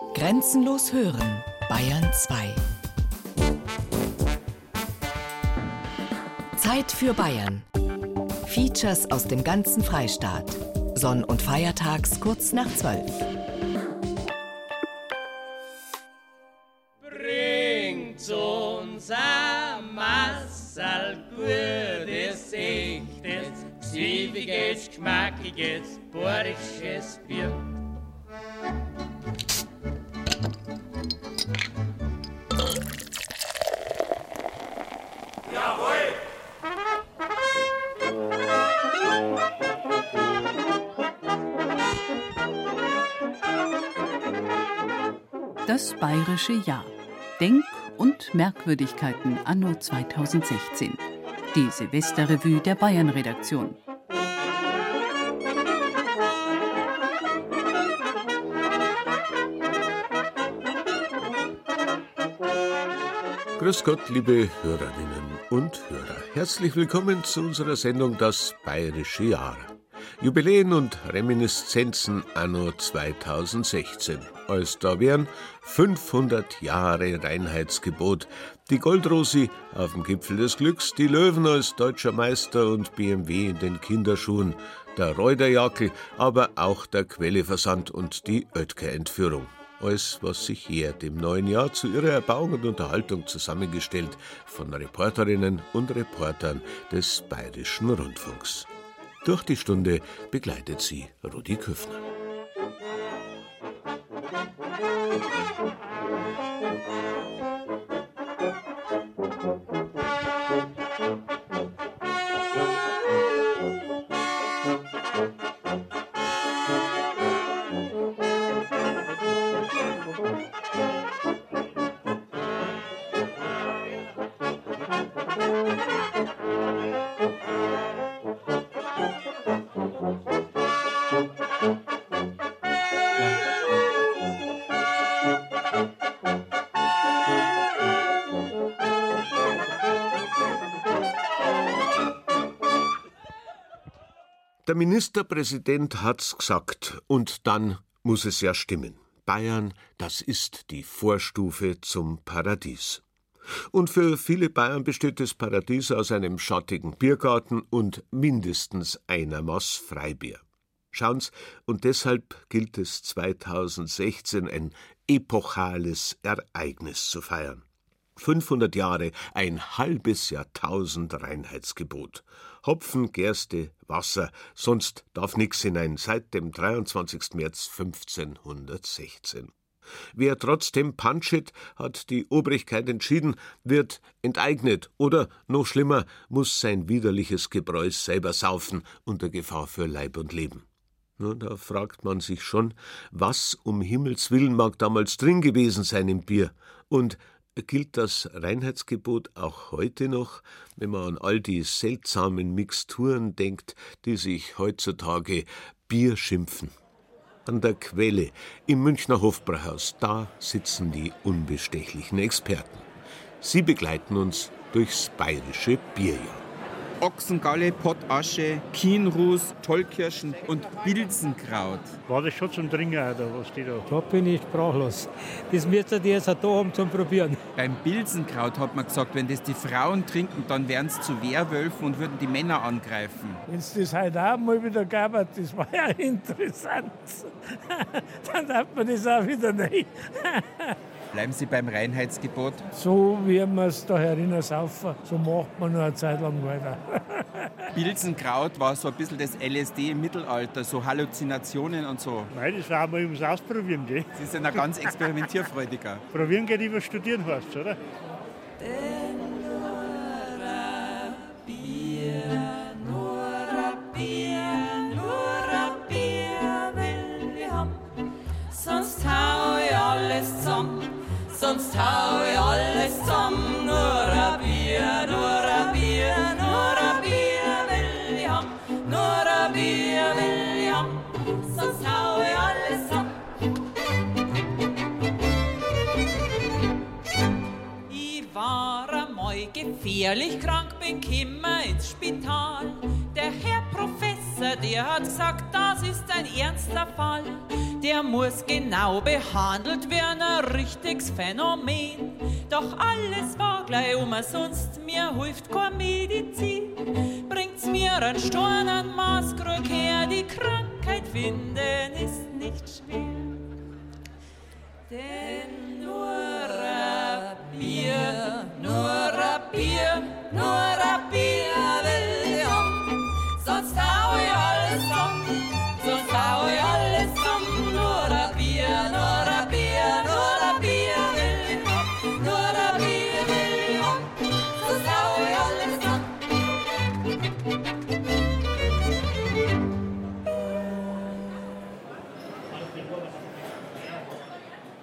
Grenzenlos hören, Bayern 2. Zeit für Bayern. Features aus dem ganzen Freistaat. Sonn- und Feiertags kurz nach 12. Bringt uns ein Massal gutes, echtes, süffiges, geschmackiges, bayerisches Bier. Bayerische Jahr. Denk- und Merkwürdigkeiten anno 2016. Die Silvesterrevue der Bayern-Redaktion. Grüß Gott, liebe Hörerinnen und Hörer. Herzlich willkommen zu unserer Sendung Das Bayerische Jahr. Jubiläen und Reminiszenzen anno 2016. Als da wären 500 Jahre Reinheitsgebot, die Goldrosi auf dem Gipfel des Glücks, die Löwen als deutscher Meister und BMW in den Kinderschuhen, der Reuterjakel, aber auch der Quelleversand und die Oetker-Entführung. Alles, was sich jährt im neuen Jahr zu ihrer Erbauung und Unterhaltung zusammengestellt von Reporterinnen und Reportern des Bayerischen Rundfunks. Durch die Stunde begleitet sie Rudi Küffner. Der Ministerpräsident hat's gesagt und dann muss es ja stimmen. Bayern, das ist die Vorstufe zum Paradies. Und für viele Bayern besteht das Paradies aus einem schattigen Biergarten und mindestens einer Maß Freibier. Schauen's, und deshalb gilt es 2016 ein epochales Ereignis zu feiern. 500 Jahre, ein halbes Jahrtausend Reinheitsgebot. Hopfen, Gerste, Wasser, sonst darf nix hinein, seit dem 23. März 1516. Wer trotzdem punchit, hat die Obrigkeit entschieden, wird enteignet oder, noch schlimmer, muss sein widerliches Gebräu selber saufen, unter Gefahr für Leib und Leben. Na, da fragt man sich schon, was um Himmels willen mag damals drin gewesen sein im Bier und Gilt das Reinheitsgebot auch heute noch, wenn man an all die seltsamen Mixturen denkt, die sich heutzutage Bier schimpfen? An der Quelle im Münchner Hofbräuhaus, da sitzen die unbestechlichen Experten. Sie begleiten uns durchs bayerische Bierjahr. Ochsengalle, Pottasche, Kienruß, Tollkirschen und Bilsenkraut. War das schon zum Trinken, oder was die da? Da bin ich sprachlos. Das müsstet ihr jetzt auch da haben zum Probieren. Beim Bilsenkraut hat man gesagt, wenn das die Frauen trinken, dann wären sie zu Werwölfen und würden die Männer angreifen. Wenn es das heute auch mal wieder gab, das war ja interessant. dann hat man das auch wieder nicht. Bleiben Sie beim Reinheitsgebot. So wie wir es da herinnen saufen, so macht man noch eine Zeit lang weiter. Bilsenkraut war so ein bisschen das LSD im Mittelalter, so Halluzinationen und so. Nein, das war mal ums Ausprobieren, gell? Sie sind ein ganz experimentierfreudiger. Probieren geht über Studieren fast, oder? Sonst hau ich alles zusammen, sonst hau ich alles zusammen. Nur ein Bier, nur ein Bier, nur ein Bier will ich haben, nur ein Bier will ich haben, sonst hau ich alles zusammen. Ich war einmal gefährlich krank, bin kimmer ins Spital. Der Herr Professor, der hat gesagt, das ist ein ernster Fall. der muss genau behandelt werden, ein richtiges Phänomen. Doch alles war gleich umsonst, mir hilft keine Medizin. Bringt's mir ein Storn an Maßkrug her, die Krankheit finden ist nicht schwer. Denn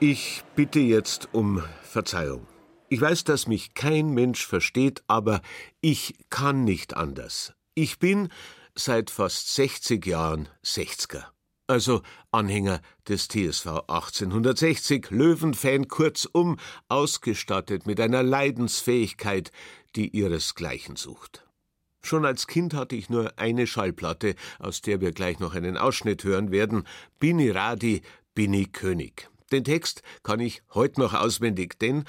Ich bitte jetzt um Verzeihung. Ich weiß, dass mich kein Mensch versteht, aber ich kann nicht anders. Ich bin seit fast 60 Jahren Sechzger. Also Anhänger des TSV 1860, Löwenfan kurzum, ausgestattet mit einer Leidensfähigkeit, die ihresgleichen sucht. Schon als Kind hatte ich nur eine Schallplatte, aus der wir gleich noch einen Ausschnitt hören werden. Bini Radi, Bini König. Den Text kann ich heute noch auswendig, denn,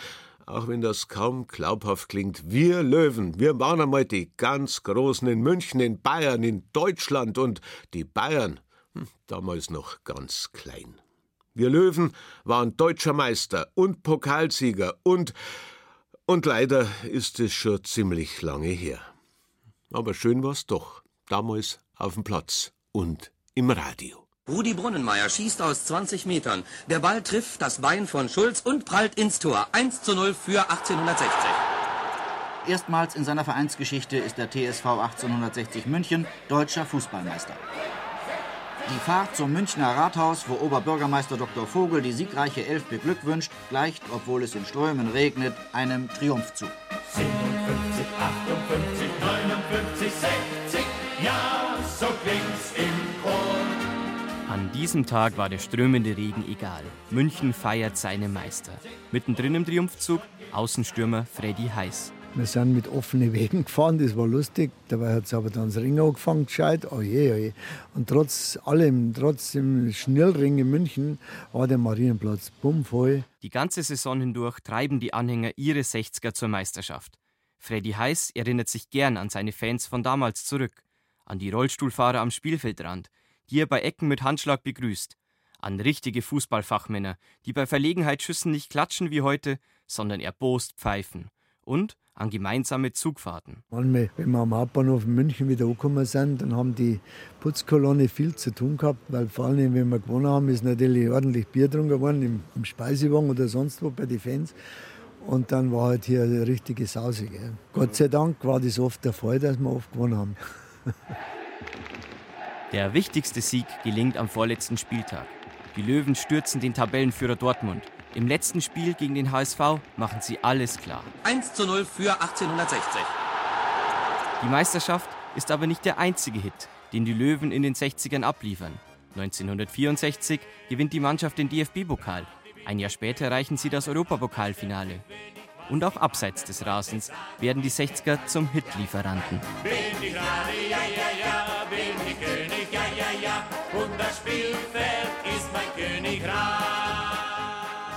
auch wenn das kaum glaubhaft klingt, wir Löwen, wir waren einmal die ganz Großen in München, in Bayern, in Deutschland und die Bayern, hm, damals noch ganz klein. Wir Löwen waren deutscher Meister und Pokalsieger und, und leider ist es schon ziemlich lange her. Aber schön war's doch, damals auf dem Platz und im Radio. Rudi Brunnenmeier schießt aus 20 Metern. Der Ball trifft das Bein von Schulz und prallt ins Tor. 1 zu 0 für 1860. Erstmals in seiner Vereinsgeschichte ist der TSV 1860 München deutscher Fußballmeister. Die Fahrt zum Münchner Rathaus, wo Oberbürgermeister Dr. Vogel die siegreiche Elf beglückwünscht, gleicht, obwohl es in Strömen regnet, einem Triumphzug. 57, 58, 59, 60, ja, so klingt's im. An diesem Tag war der strömende Regen egal. München feiert seine Meister. Mittendrin im Triumphzug Außenstürmer Freddy Heiß. Wir sind mit offenen Wegen gefahren, das war lustig. Dabei hat es aber dann das Ring angefangen, gescheit. Oh je, oh. Und trotz allem, trotz dem Schnellring in München, war der Marienplatz bummvoll. Die ganze Saison hindurch treiben die Anhänger ihre 60er zur Meisterschaft. Freddy Heiß erinnert sich gern an seine Fans von damals zurück. An die Rollstuhlfahrer am Spielfeldrand, die er bei Ecken mit Handschlag begrüßt. An richtige Fußballfachmänner, die bei Verlegenheitsschüssen nicht klatschen wie heute, sondern erbost pfeifen. Und an gemeinsame Zugfahrten. Manchmal, wenn wir am Hauptbahnhof in München wieder angekommen sind, dann haben die Putzkolonne viel zu tun gehabt, weil vor allem, wenn wir gewonnen haben, ist natürlich ordentlich Bier getrunken worden, im, im Speisewagen oder sonst wo bei den Fans. Und dann war halt hier eine richtige Sause. Gell. Gott sei Dank war das oft der Fall, dass wir oft gewonnen haben. Der wichtigste Sieg gelingt am vorletzten Spieltag. Die Löwen stürzen den Tabellenführer Dortmund. Im letzten Spiel gegen den HSV machen sie alles klar. 1 zu 0 für 1860. Die Meisterschaft ist aber nicht der einzige Hit, den die Löwen in den 60ern abliefern. 1964 gewinnt die Mannschaft den DFB-Pokal. Ein Jahr später erreichen sie das Europapokalfinale. Und auch abseits des Rasens werden die 60er zum Hitlieferanten. Bin ich gerade, ja, ja, das Spielfeld ist mein Königreich.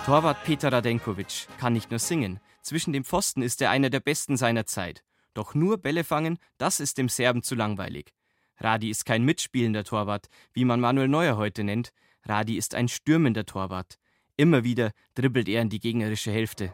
Torwart Peter Radenkovic kann nicht nur singen. Zwischen dem Pfosten ist er einer der besten seiner Zeit. Doch nur Bälle fangen, das ist dem Serben zu langweilig. Radi ist kein mitspielender Torwart, wie man Manuel Neuer heute nennt. Radi ist ein stürmender Torwart. Immer wieder dribbelt er in die gegnerische Hälfte.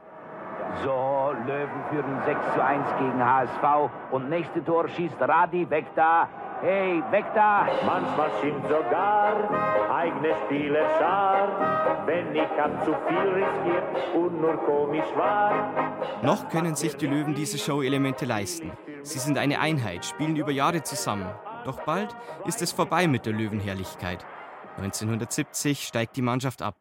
So, Löwen führen 6 zu 1 gegen HSV und nächste Tor schießt Radi weg da. Hey, weg da! Manchmal stimmt sogar eigene Spielerschar, wenn ich hab zu viel riskiert und nur komisch war. Noch können sich die Löwen diese Show-Elemente leisten. Sie sind eine Einheit, spielen über Jahre zusammen. Doch bald ist es vorbei mit der Löwenherrlichkeit. 1970 steigt die Mannschaft ab.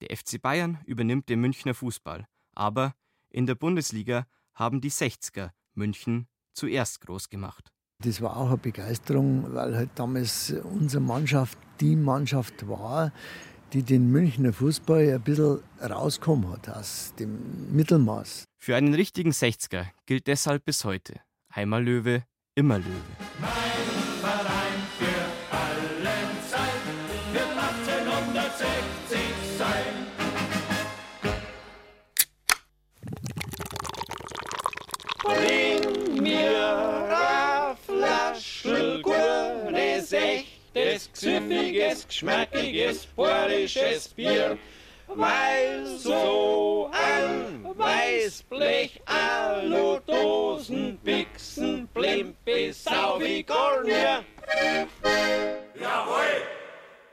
Der FC Bayern übernimmt den Münchner Fußball. Aber in der Bundesliga haben die 60er München zuerst groß gemacht. Das war auch eine Begeisterung, weil halt damals unsere Mannschaft die Mannschaft war, die den Münchner Fußball ein bisschen rausgekommen hat aus dem Mittelmaß. Für einen richtigen 60er gilt deshalb bis heute: einmal Löwe, immer Löwe. Mein Verein für alle Zeit wird 1860 sein. Süffiges, geschmackiges, bayerisches Bier. Weil so ein Weißblech, Aludosen, Bixen, Blimpi, Sau wie Gornier. Jawohl!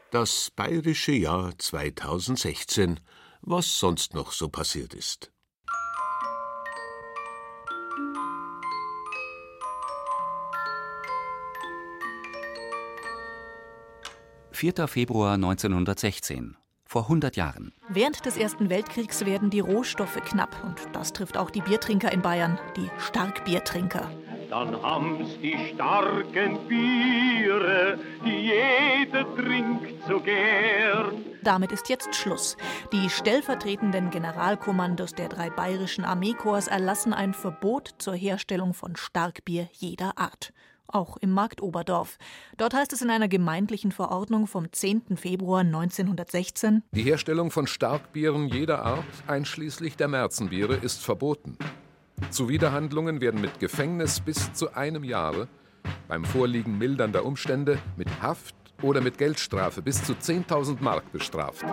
Das bayerische Jahr 2016, was sonst noch so passiert ist. 4. Februar 1916. Vor 100 Jahren. Während des Ersten Weltkriegs werden die Rohstoffe knapp. Und das trifft auch die Biertrinker in Bayern, die Starkbiertrinker. Dann haben's die starken Biere, die jeder trinkt so gern. Damit ist jetzt Schluss. Die stellvertretenden Generalkommandos der drei bayerischen Armeekorps erlassen ein Verbot zur Herstellung von Starkbier jeder Art auch im Markt Oberdorf. Dort heißt es in einer gemeindlichen Verordnung vom 10. Februar 1916: Die Herstellung von Starkbieren jeder Art, einschließlich der Märzenbiere, ist verboten. Zuwiderhandlungen werden mit Gefängnis bis zu einem Jahre, beim Vorliegen mildernder Umstände mit Haft oder mit Geldstrafe bis zu 10.000 Mark bestraft.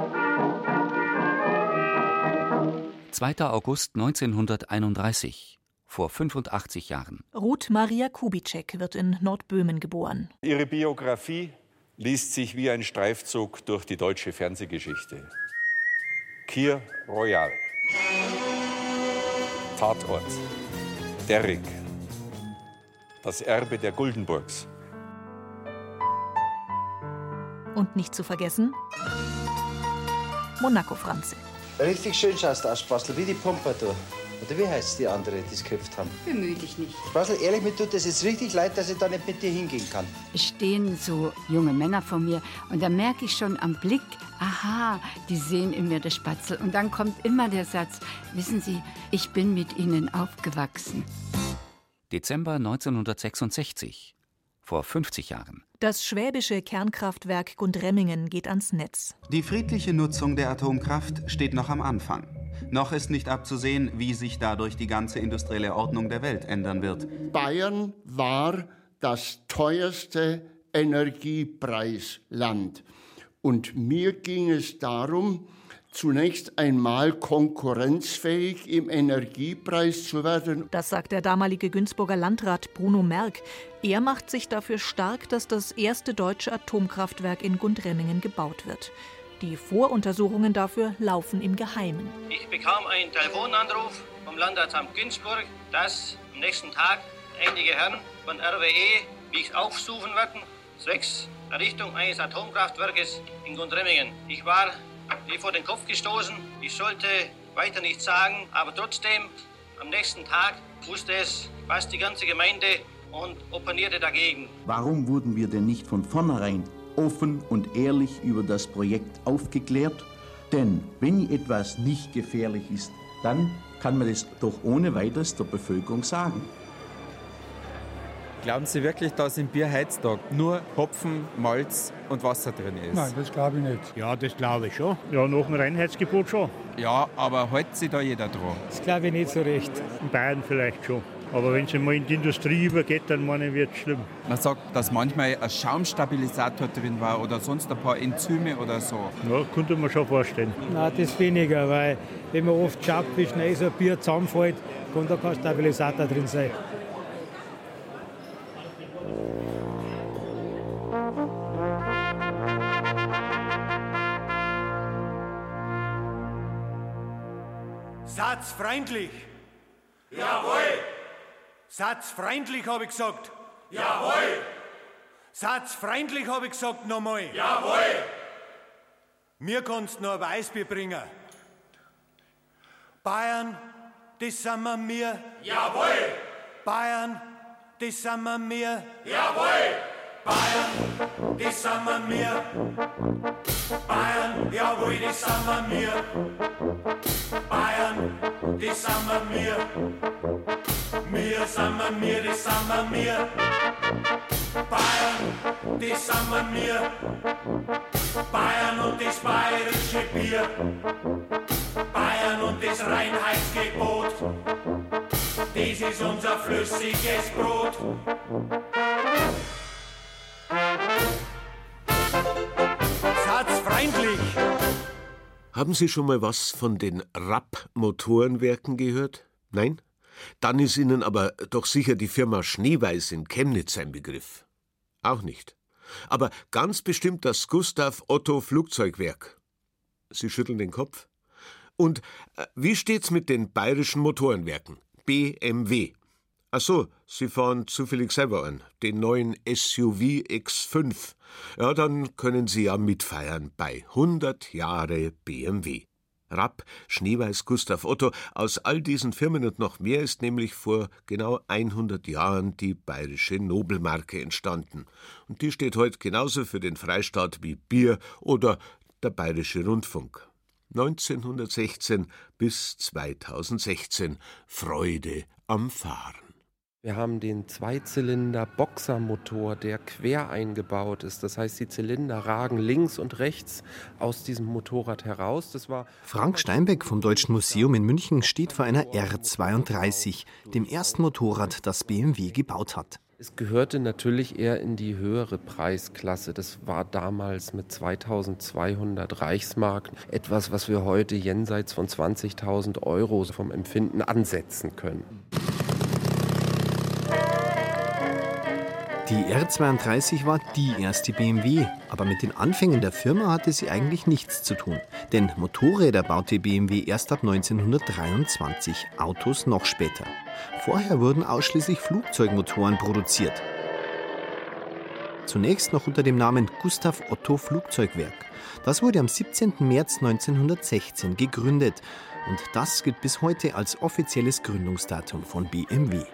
2. August 1931 vor 85 Jahren. Ruth Maria Kubitschek wird in Nordböhmen geboren. Ihre Biografie liest sich wie ein Streifzug durch die deutsche Fernsehgeschichte. Kir Royal. Tatort. Derrick. Das Erbe der Guldenburgs. Und nicht zu vergessen, Monaco Franze. Richtig schön schaust du aus, Bastel, wie die Pompadour. Oder wie heißt die andere, die es gekauft haben? Bemühe dich nicht. Basel, ehrlich, mir tut das jetzt richtig leid, dass ich da nicht mit dir hingehen kann. Es stehen so junge Männer vor mir und da merke ich schon am Blick, aha, die sehen in mir das Spatzel. Und dann kommt immer der Satz, wissen Sie, ich bin mit Ihnen aufgewachsen. Dezember 1966 vor 50 Jahren. Das schwäbische Kernkraftwerk Gundremmingen geht ans Netz. Die friedliche Nutzung der Atomkraft steht noch am Anfang. Noch ist nicht abzusehen, wie sich dadurch die ganze industrielle Ordnung der Welt ändern wird. Bayern war das teuerste Energiepreisland. Und mir ging es darum, zunächst einmal konkurrenzfähig im Energiepreis zu werden. Das sagt der damalige Günzburger Landrat Bruno Merck. Er macht sich dafür stark, dass das erste deutsche Atomkraftwerk in Gundremmingen gebaut wird. Die Voruntersuchungen dafür laufen im Geheimen. Ich bekam einen Telefonanruf vom Landratsamt Günzburg, dass am nächsten Tag einige Herren von RWE mich aufsuchen werden, zwecks Errichtung eines Atomkraftwerkes in Gundremmingen. Ich war wie vor den Kopf gestoßen. Ich sollte weiter nichts sagen, aber trotzdem, am nächsten Tag wusste es fast die ganze Gemeinde und opponierte dagegen. Warum wurden wir denn nicht von vornherein offen und ehrlich über das Projekt aufgeklärt. Denn wenn etwas nicht gefährlich ist, dann kann man das doch ohne weiteres der Bevölkerung sagen. Glauben Sie wirklich, dass im Bier heutzutage nur Hopfen, Malz und Wasser drin ist? Nein, das glaube ich nicht. Ja, das glaube ich schon. Ja, nach dem Reinheitsgebot schon. Ja, aber hält sich da jeder dran? Das glaube ich nicht so recht. In Bayern vielleicht schon. Aber wenn es mal in die Industrie übergeht, dann meine wird es schlimm. Man sagt, dass manchmal ein Schaumstabilisator drin war oder sonst ein paar Enzyme oder so. Ja, könnte man schon vorstellen. Nein, das weniger, weil wenn man oft schaut, wie schnell so ein Bier zusammenfällt, kann da kein Stabilisator drin sein. Satzfreundlich. Jawohl. Satzfreundlich habe ich gesagt. Jawohl. Satzfreundlich habe ich gesagt nochmal. Jawohl. Mir kannst noch ein Weißbier bringen. Bayern, das sind wir mir. Jawohl. Bayern, das sind wir mir. Jawohl. Bayern, das sind wir mir. Bayern, jawohl, das sind wir mir. Bayern, das sind wir mir. Wir sind wir mir, das sind wir mir. Bayern, das sind wir mir. Bayern und das bayerische Bier. Bayern und das Reinheitsgebot. Das ist unser flüssiges Brot. Mich. Haben Sie schon mal was von den Rapp-Motorenwerken gehört? Nein? Dann ist Ihnen aber doch sicher die Firma Schneeweiß in Chemnitz ein Begriff. Auch nicht. Aber ganz bestimmt das Gustav Otto Flugzeugwerk. Sie schütteln den Kopf. Und äh, wie steht's mit den bayerischen Motorenwerken? BMW. Ach so, Sie fahren zufällig selber an, den neuen SUV X5. Ja, dann können Sie ja mitfeiern bei 100 Jahre BMW. Rapp, Schneeweiß, Gustav Otto, aus all diesen Firmen und noch mehr ist nämlich vor genau 100 Jahren die bayerische Nobelmarke entstanden. Und die steht heute genauso für den Freistaat wie Bier oder der bayerische Rundfunk. 1916 bis 2016 Freude am Fahren. Wir haben den Zweizylinder-Boxermotor, der quer eingebaut ist. Das heißt, die Zylinder ragen links und rechts aus diesem Motorrad heraus. Das war Frank Steinbeck vom Deutschen Museum in München steht vor einer R32, dem ersten Motorrad, das BMW gebaut hat. Es gehörte natürlich eher in die höhere Preisklasse. Das war damals mit 2200 Reichsmark etwas, was wir heute jenseits von 20.000 Euro vom Empfinden ansetzen können. Die R32 war die erste BMW, aber mit den Anfängen der Firma hatte sie eigentlich nichts zu tun. Denn Motorräder baute BMW erst ab 1923, Autos noch später. Vorher wurden ausschließlich Flugzeugmotoren produziert. Zunächst noch unter dem Namen Gustav Otto Flugzeugwerk. Das wurde am 17. März 1916 gegründet und das gilt bis heute als offizielles Gründungsdatum von BMW.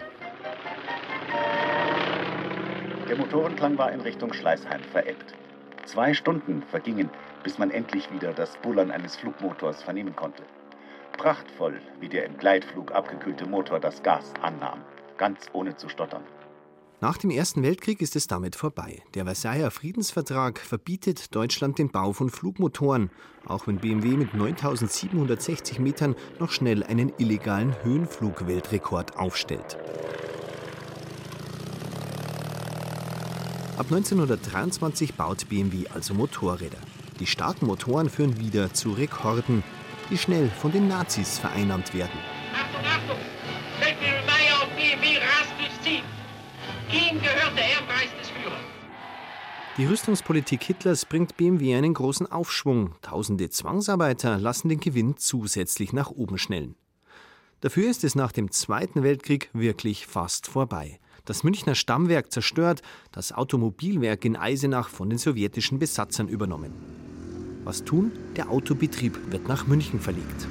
Der Motorenklang war in Richtung Schleißheim verebbt. Zwei Stunden vergingen, bis man endlich wieder das Bullern eines Flugmotors vernehmen konnte. Prachtvoll, wie der im Gleitflug abgekühlte Motor das Gas annahm, ganz ohne zu stottern. Nach dem Ersten Weltkrieg ist es damit vorbei. Der Versailler Friedensvertrag verbietet Deutschland den Bau von Flugmotoren, auch wenn BMW mit 9760 Metern noch schnell einen illegalen Höhenflugweltrekord aufstellt. Ab 1923 baut BMW also Motorräder. Die starken Motoren führen wieder zu Rekorden, die schnell von den Nazis vereinnahmt werden. Achtung, Achtung! Feldwebel Meyer und BMW rast durchs Ziel. Ihm gehört der Ehrenpreis des Führers. Die Rüstungspolitik Hitlers bringt BMW einen großen Aufschwung. Tausende Zwangsarbeiter lassen den Gewinn zusätzlich nach oben schnellen. Dafür ist es nach dem Zweiten Weltkrieg wirklich fast vorbei das Münchner Stammwerk zerstört, das Automobilwerk in Eisenach von den sowjetischen Besatzern übernommen. Was tun? Der Autobetrieb wird nach München verlegt.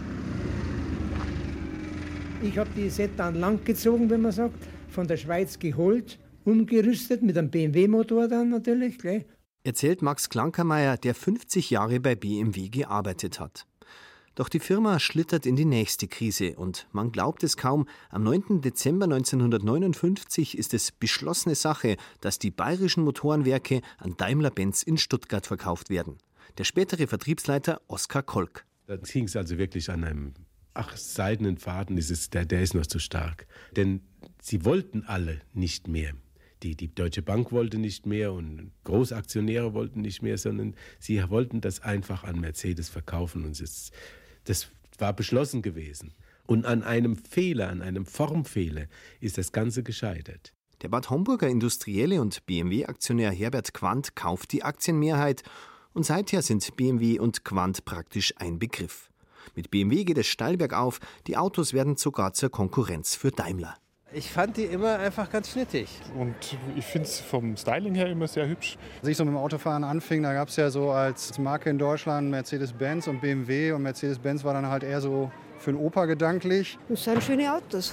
Ich habe die Setan langgezogen, wenn man sagt, von der Schweiz geholt, umgerüstet mit einem BMW-Motor dann natürlich. Gleich. Erzählt Max Klankermeier, der 50 Jahre bei BMW gearbeitet hat. Doch die Firma schlittert in die nächste Krise und man glaubt es kaum, am 9. Dezember 1959 ist es beschlossene Sache, dass die bayerischen Motorenwerke an Daimler-Benz in Stuttgart verkauft werden. Der spätere Vertriebsleiter Oskar Kolk. Da hing es also wirklich an einem ach, seidenen Faden, ist der, der ist noch zu stark. Denn sie wollten alle nicht mehr. Die, die, Deutsche Bank wollte nicht mehr und Großaktionäre wollten nicht mehr, sondern sie wollten das einfach an Mercedes verkaufen. Und es das war beschlossen gewesen. Und an einem Fehler, an einem Formfehler ist das Ganze gescheitert. Der Bad Homburger Industrielle und BMW-Aktionär Herbert Quandt kauft die Aktienmehrheit und seither sind BMW und Quandt praktisch ein Begriff. Mit BMW geht es steil bergauf, die Autos werden sogar zur Konkurrenz für Daimler. Ich fand die immer einfach ganz schnittig. Und ich finde es vom Styling her immer sehr hübsch. Als ich so mit dem Autofahren anfing, da gab es ja so als Marke in Deutschland Mercedes-Benz und BMW. Und Mercedes-Benz war dann halt eher so für den Opa gedanklich. Das sind schöne Autos.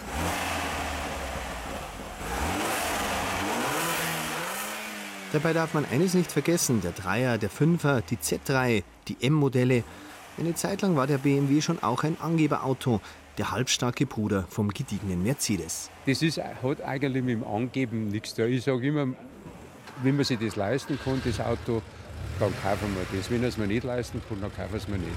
Dabei darf man eines nicht vergessen, der Dreier, der Fünfer, die Z-Reihe, die M-Modelle. Eine Zeit lang war der BMW schon auch ein Angeberauto, der halbstarke Bruder vom gediegenen Mercedes. Das ist, hat eigentlich mit dem Angeben nichts da. Ich sage immer, wenn man sich das leisten kann, das Auto, dann kaufen wir das. Wenn es mir nicht leisten kann, dann kaufen wir es mir nicht.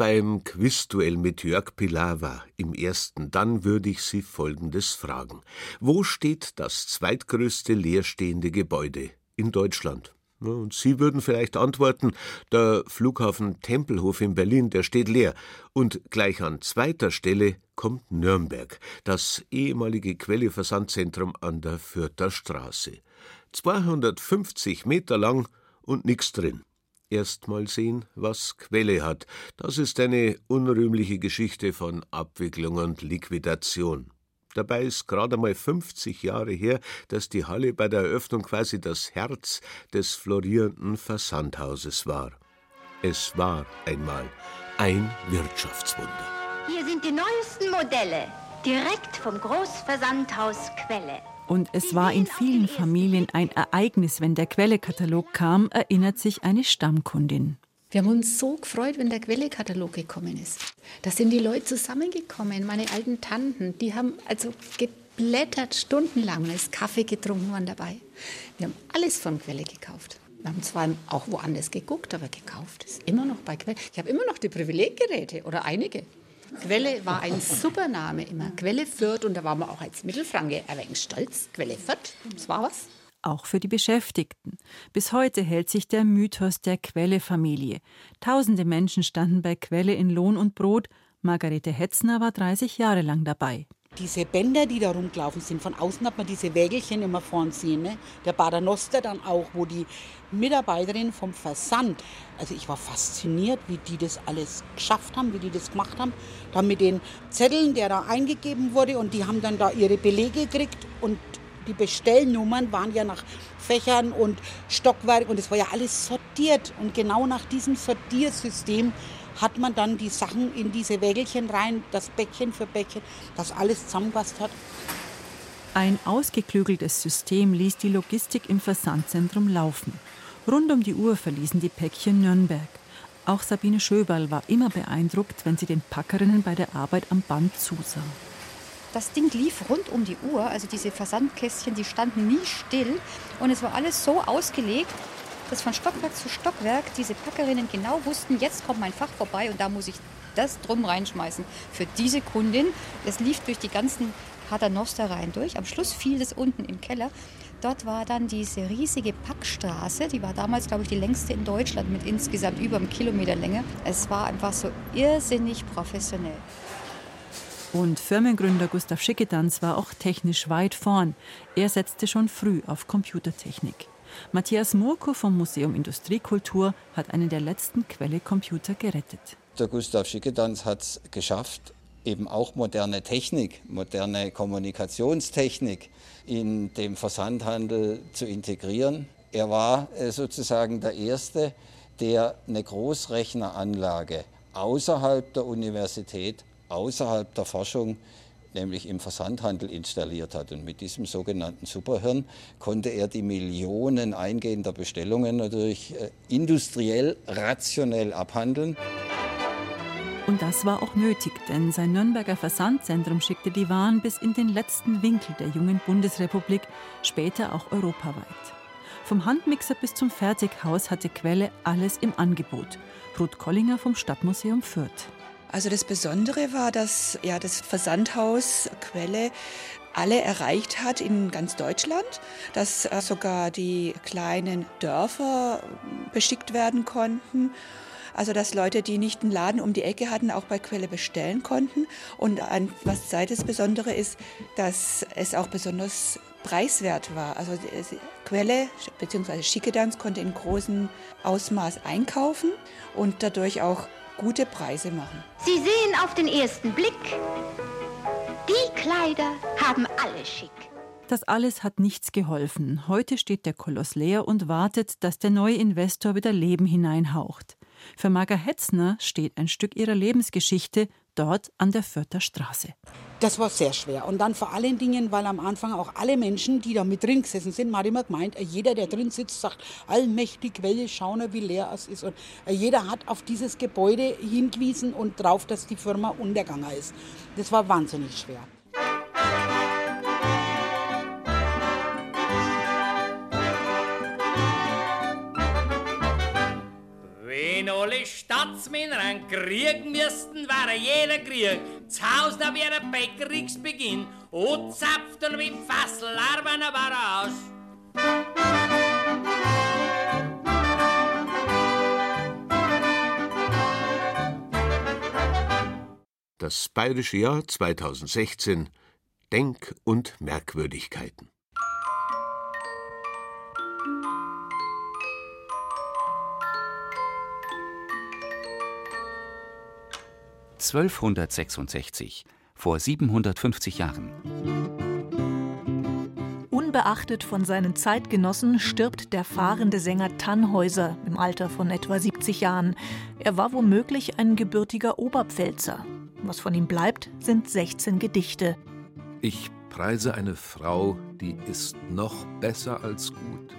Beim Quizduell mit Jörg Pilawa im ersten, dann würde ich Sie Folgendes fragen. Wo steht das zweitgrößte leerstehende Gebäude in Deutschland? Und Sie würden vielleicht antworten, der Flughafen Tempelhof in Berlin, der steht leer. Und gleich an zweiter Stelle kommt Nürnberg, das ehemalige Quelle-Versandzentrum an der Fürther Straße. 250 Meter lang und nix drin. Erst mal sehen, was Quelle hat. Das ist eine unrühmliche Geschichte von Abwicklung und Liquidation. Dabei ist gerade mal 50 Jahre her, dass die Halle bei der Eröffnung quasi das Herz des florierenden Versandhauses war. Es war einmal ein Wirtschaftswunder. Hier sind die neuesten Modelle. Direkt vom Großversandhaus Quelle. Und es war in vielen Familien ein Ereignis, wenn der Quelle-Katalog kam, erinnert sich eine Stammkundin. Wir haben uns so gefreut, wenn der Quelle-Katalog gekommen ist. Da sind die Leute zusammengekommen, meine alten Tanten, die haben also geblättert stundenlang und ist Kaffee getrunken waren dabei. Wir haben alles von Quelle gekauft. Wir haben zwar auch woanders geguckt, aber gekauft ist immer noch bei Quelle. Ich habe immer noch die Privileggeräte oder einige. Quelle war ein super Name immer. Quelle Fürth und da waren wir auch als Mittelfranke ein wenig stolz. Quelle Fürth, das war was. Auch für die Beschäftigten. Bis heute hält sich der Mythos der Quelle-Familie. Tausende Menschen standen bei Quelle in Lohn und Brot. Margarete Hetzner war 30 Jahre lang dabei. Diese Bänder, die da rumgelaufen sind, von außen hat man diese Wägelchen immer vorn sehen. Ne? Der Paternoster dann auch, wo die Mitarbeiterin vom Versand, also ich war fasziniert, wie die das alles geschafft haben, wie die das gemacht haben. Dann mit den Zetteln, der da eingegeben wurde und die haben dann da ihre Belege gekriegt und die Bestellnummern waren ja nach Fächern und Stockwerk und es war ja alles sortiert. Und genau nach diesem Sortiersystem hat man dann die Sachen in diese Wägelchen rein, das Bäckchen für Bäckchen, das alles zusammengepasst hat. Ein ausgeklügeltes System ließ die Logistik im Versandzentrum laufen. Rund um die Uhr verließen die Päckchen Nürnberg. Auch Sabine Schöberl war immer beeindruckt, wenn sie den Packerinnen bei der Arbeit am Band zusah. Das Ding lief rund um die Uhr, also diese Versandkästchen, die standen nie still und es war alles so ausgelegt, dass von Stockwerk zu Stockwerk diese Packerinnen genau wussten, jetzt kommt mein Fach vorbei und da muss ich das drum reinschmeißen. Für diese Kundin, das lief durch die ganzen Paternoster-Reihen durch. Am Schluss fiel es unten im Keller. Dort war dann diese riesige Packstraße, die war damals, glaube ich, die längste in Deutschland mit insgesamt über einem Kilometer Länge. Es war einfach so irrsinnig professionell. Und Firmengründer Gustav Schickedanz war auch technisch weit vorn. Er setzte schon früh auf Computertechnik. Matthias Murko vom Museum Industriekultur hat einen der letzten Quelle-Computer gerettet. Der Gustav Schickedanz hat es geschafft, eben auch moderne Technik, moderne Kommunikationstechnik in dem Versandhandel zu integrieren. Er war äh, sozusagen der Erste, der eine Großrechneranlage außerhalb der Universität, außerhalb der Forschung, nämlich im Versandhandel installiert hat. Und mit diesem sogenannten Superhirn konnte er die Millionen eingehender Bestellungen natürlich äh, industriell, rationell abhandeln. Und das war auch nötig, denn sein Nürnberger Versandzentrum schickte die Waren bis in den letzten Winkel der jungen Bundesrepublik, später auch europaweit. Vom Handmixer bis zum Fertighaus hatte Quelle alles im Angebot. Ruth Kollinger vom Stadtmuseum Fürth. Also das Besondere war, dass ja das Versandhaus Quelle alle erreicht hat in ganz Deutschland, dass äh, sogar die kleinen Dörfer beschickt werden konnten. Also dass Leute, die nicht einen Laden um die Ecke hatten, auch bei Quelle bestellen konnten. Und ein, was zweites Besondere ist, dass es auch besonders preiswert war. Also die Quelle bzw. Schickedanz konnte in großem Ausmaß einkaufen und dadurch auch gute Preise machen. Sie sehen auf den ersten Blick, die Kleider haben alle schick. Das alles hat nichts geholfen. Heute steht der Koloss leer und wartet, dass der neue Investor wieder Leben hineinhaucht. Für Marga Hetzner steht ein Stück ihrer Lebensgeschichte dort an der Fürther Straße. Das war sehr schwer. Und dann vor allen Dingen, weil am Anfang auch alle Menschen, die da mit drin gesessen sind, man hat immer gemeint, jeder, der drin sitzt, sagt, allmächtig Quelle, schauen, wie leer es ist. Und jeder hat auf dieses Gebäude hingewiesen und darauf, dass die Firma untergegangen ist. Das war wahnsinnig schwer. Staatsmänner einen Krieg müssten, wäre jeder Krieg. Zu Hause wäre Bäckerungsbeginn. Und zapft und mit Fassel arbeiten war er aus. Das bayerische Jahr 2016 Denk- und Merkwürdigkeiten. (1266), vor 750 Jahren. Unbeachtet von seinen Zeitgenossen stirbt der fahrende Sänger Tannhäuser im Alter von etwa 70 Jahren. Er war womöglich ein gebürtiger Oberpfälzer. Was von ihm bleibt, sind 16 Gedichte. Ich preise eine Frau, die ist noch besser als gut.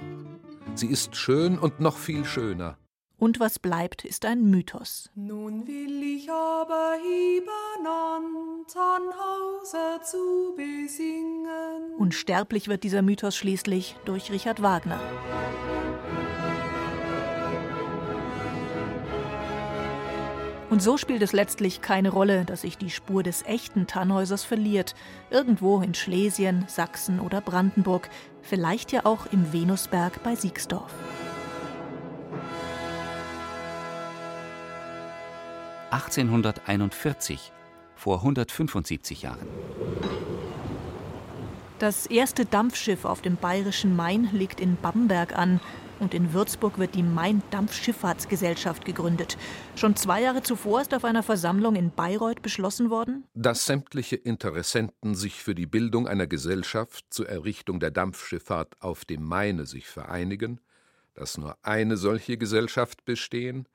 Sie ist schön und noch viel schöner. Und was bleibt, ist ein Mythos. Nun will ich aber hiebern an Tannhauser zu besingen. Unsterblich wird dieser Mythos schließlich durch Richard Wagner. Und so spielt es letztlich keine Rolle, dass sich die Spur des echten Tannhäusers verliert. Irgendwo in Schlesien, Sachsen oder Brandenburg. Vielleicht ja auch im Venusberg bei Siegsdorf. (1841), vor 175 Jahren. Das erste Dampfschiff auf dem bayerischen Main liegt in Bamberg an. Und in Würzburg wird die Main-Dampfschifffahrtsgesellschaft gegründet. Schon zwei Jahre zuvor ist auf einer Versammlung in Bayreuth beschlossen worden, dass sämtliche Interessenten sich für die Bildung einer Gesellschaft zur Errichtung der Dampfschifffahrt auf dem Maine sich vereinigen, dass nur eine solche Gesellschaft bestehen,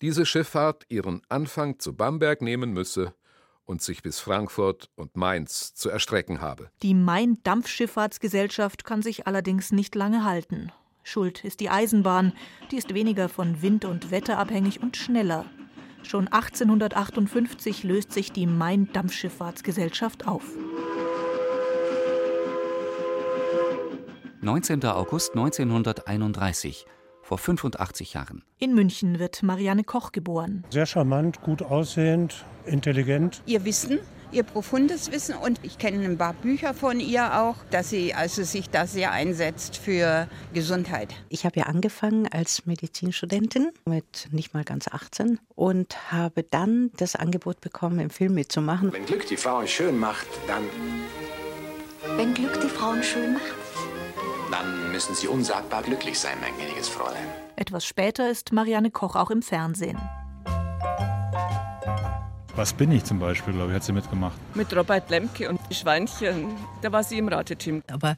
diese Schifffahrt ihren Anfang zu Bamberg nehmen müsse und sich bis Frankfurt und Mainz zu erstrecken habe. Die Main-Dampfschifffahrtsgesellschaft kann sich allerdings nicht lange halten. Schuld ist die Eisenbahn, die ist weniger von Wind und Wetter abhängig und schneller. Schon 1858 löst sich die Main-Dampfschifffahrtsgesellschaft auf. 19. August 1931, vor 85 Jahren. In München wird Marianne Koch geboren. Sehr charmant, gut aussehend, intelligent. Ihr Wissen, ihr profundes Wissen und ich kenne ein paar Bücher von ihr auch, dass sie also sich da sehr einsetzt für Gesundheit. Ich habe ja angefangen als Medizinstudentin mit nicht mal ganz 18 und habe dann das Angebot bekommen, im Film mitzumachen. Wenn Glück die Frauen schön macht, dann Wenn Glück die Frauen schön macht. Dann müssen sie unsagbar glücklich sein, mein gnädiges Fräulein. Etwas später ist Marianne Koch auch im Fernsehen. Was bin ich zum Beispiel, glaube ich, hat sie mitgemacht. Mit Robert Lemke und die Schweinchen, da war sie im Rateteam. Aber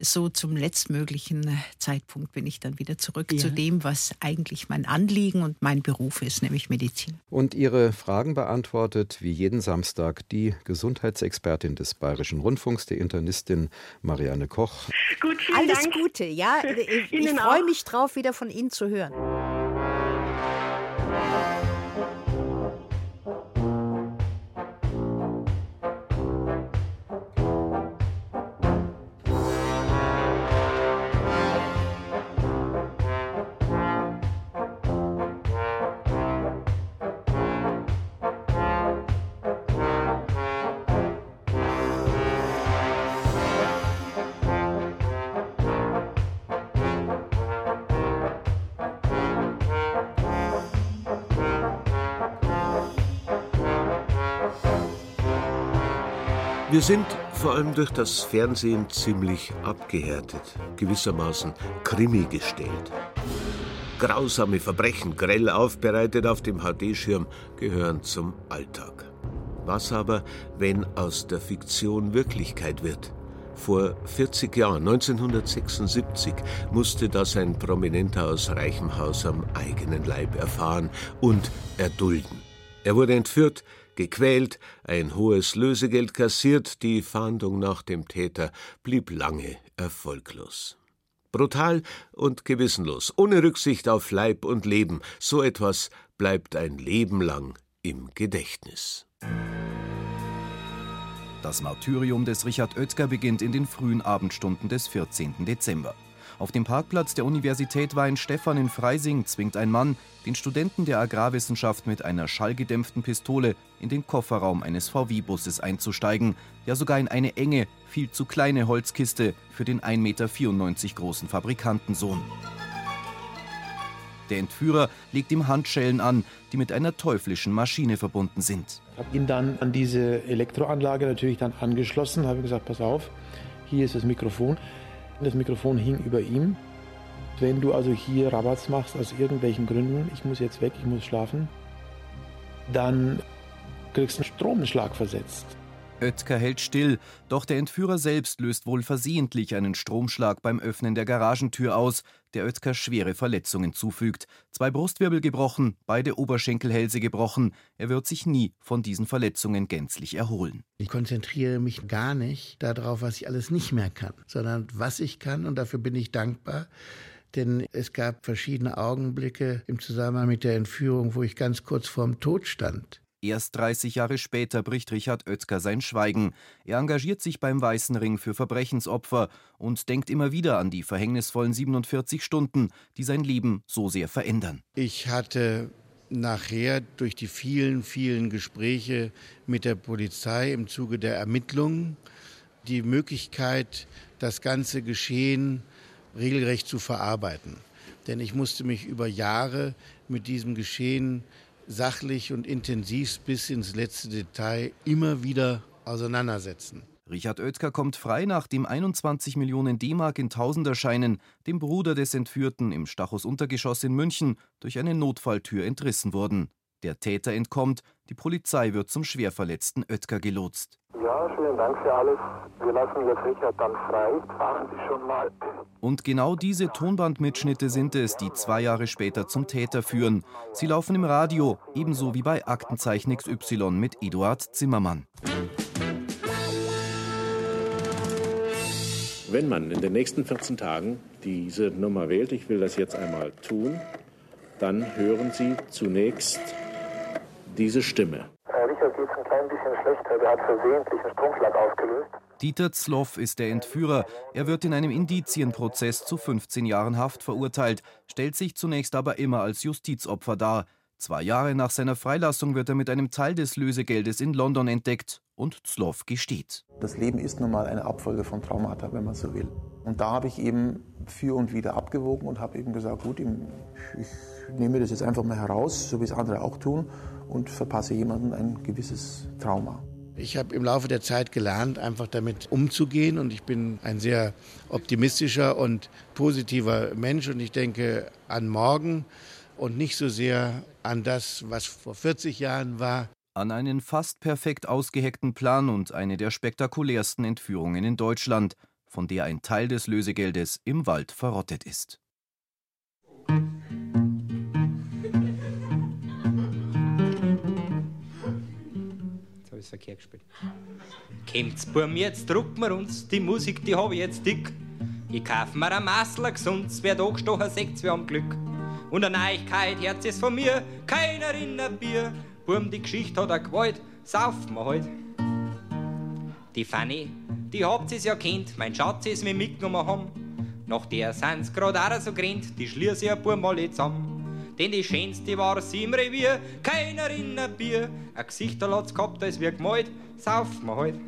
so zum letztmöglichen Zeitpunkt bin ich dann wieder zurück Ja. zu dem, was eigentlich mein Anliegen und mein Beruf ist, nämlich Medizin. Und Ihre Fragen beantwortet wie jeden Samstag die Gesundheitsexpertin des Bayerischen Rundfunks, die Internistin Marianne Koch. Gut, vielen Alles Dank. Gute, ja. Ich, ich freue mich drauf, wieder von Ihnen zu hören. Wir sind vor allem durch das Fernsehen ziemlich abgehärtet, gewissermaßen Krimi gestellt. Grausame Verbrechen, grell aufbereitet auf dem HD-Schirm, gehören zum Alltag. Was aber, wenn aus der Fiktion Wirklichkeit wird? Vor 40 Jahren, 1976, musste das ein Prominenter aus reichem Haus am eigenen Leib erfahren und erdulden. Er wurde entführt, gequält, ein hohes Lösegeld kassiert, die Fahndung nach dem Täter blieb lange erfolglos. Brutal und gewissenlos, ohne Rücksicht auf Leib und Leben, so etwas bleibt ein Leben lang im Gedächtnis. Das Martyrium des Richard Oetker beginnt in den frühen Abendstunden des 14. Dezember. Auf dem Parkplatz der Universität Weinstefan in Freising zwingt ein Mann den Studenten der Agrarwissenschaft mit einer schallgedämpften Pistole in den Kofferraum eines VW-Busses einzusteigen, ja sogar in eine enge, viel zu kleine Holzkiste für den 1,94 Meter großen Fabrikantensohn. Der Entführer legt ihm Handschellen an, die mit einer teuflischen Maschine verbunden sind. Ich habe ihn dann an diese Elektroanlage natürlich dann angeschlossen, habe gesagt, pass auf, hier ist das Mikrofon. Das Mikrofon hing über ihm. Wenn du also hier Rabatz machst aus irgendwelchen Gründen, ich muss jetzt weg, ich muss schlafen, dann kriegst du einen Stromschlag versetzt. Oetker hält still, doch der Entführer selbst löst wohl versehentlich einen Stromschlag beim Öffnen der Garagentür aus, der Oetker schwere Verletzungen zufügt. Zwei Brustwirbel gebrochen, beide Oberschenkelhälse gebrochen. Er wird sich nie von diesen Verletzungen gänzlich erholen. Ich konzentriere mich gar nicht darauf, was ich alles nicht mehr kann, sondern was ich kann und dafür bin ich dankbar. Denn es gab verschiedene Augenblicke im Zusammenhang mit der Entführung, wo ich ganz kurz vorm Tod stand. Erst 30 Jahre später bricht Richard Oetker sein Schweigen. Er engagiert sich beim Weißen Ring für Verbrechensopfer und denkt immer wieder an die verhängnisvollen 47 Stunden, die sein Leben so sehr verändern. Ich hatte nachher durch die vielen, vielen Gespräche mit der Polizei im Zuge der Ermittlungen die Möglichkeit, das ganze Geschehen regelrecht zu verarbeiten. Denn ich musste mich über Jahre mit diesem Geschehen sachlich und intensiv bis ins letzte Detail immer wieder auseinandersetzen. Richard Oetker kommt frei, nachdem 21 Millionen D-Mark in Tausenderscheinen dem Bruder des Entführten im Stachus Untergeschoss in München durch eine Notfalltür entrissen wurden. Der Täter entkommt, die Polizei wird zum schwerverletzten Oetker gelotst. Ja, vielen Dank für alles. Wir lassen jetzt Richard dann frei. Fahren Sie schon mal. Und genau diese Tonbandmitschnitte sind es, die zwei Jahre später zum Täter führen. Sie laufen im Radio, ebenso wie bei Aktenzeichen XY mit Eduard Zimmermann. Wenn man in den nächsten 14 Tagen diese Nummer wählt, ich will das jetzt einmal tun, dann hören Sie zunächst diese Stimme. Richard geht es ein klein bisschen schlechter. Der hat versehentlich einen Stromschlag ausgelöst. Dieter Zloff ist der Entführer. Er wird in einem Indizienprozess zu 15 Jahren Haft verurteilt, stellt sich zunächst aber immer als Justizopfer dar. Zwei Jahre nach seiner Freilassung wird er mit einem Teil des Lösegeldes in London entdeckt und Zloff gesteht. Das Leben ist nun mal eine Abfolge von Traumata, wenn man so will. Und da habe ich eben für und wieder abgewogen und habe eben gesagt, gut, ich nehme das jetzt einfach mal heraus, so wie es andere auch tun, und verpasse jemandem ein gewisses Trauma. Ich habe im Laufe der Zeit gelernt, einfach damit umzugehen und ich bin ein sehr optimistischer und positiver Mensch und ich denke an morgen und nicht so sehr an das, was vor 40 Jahren war. An einen fast perfekt ausgeheckten Plan und eine der spektakulärsten Entführungen in Deutschland, von der ein Teil des Lösegeldes im Wald verrottet ist. Verkehrt gespielt. Kommt's bei mir, jetzt drucken wir uns, die Musik, die hab ich jetzt dick. Ich kauf mir ein Massler gesund, wer da gestochen, seht's, wir haben Glück. Und eine Neuigkeit, Herz ist von mir, keiner in der Bier. Burm, die Geschichte hat er gewollt, saufen wir halt. Die Fanny, die habt ihr's ja kennt, mein Schatz ist mir mitgenommen haben. Nach der sind's grad auch so grennt, die schließ ich ein paar Mal zusammen. Denn die schönste war sie im Revier, keiner in der Bier. Ein Gesichterlatz gehabt, als wir gemalt, saufen wir halt.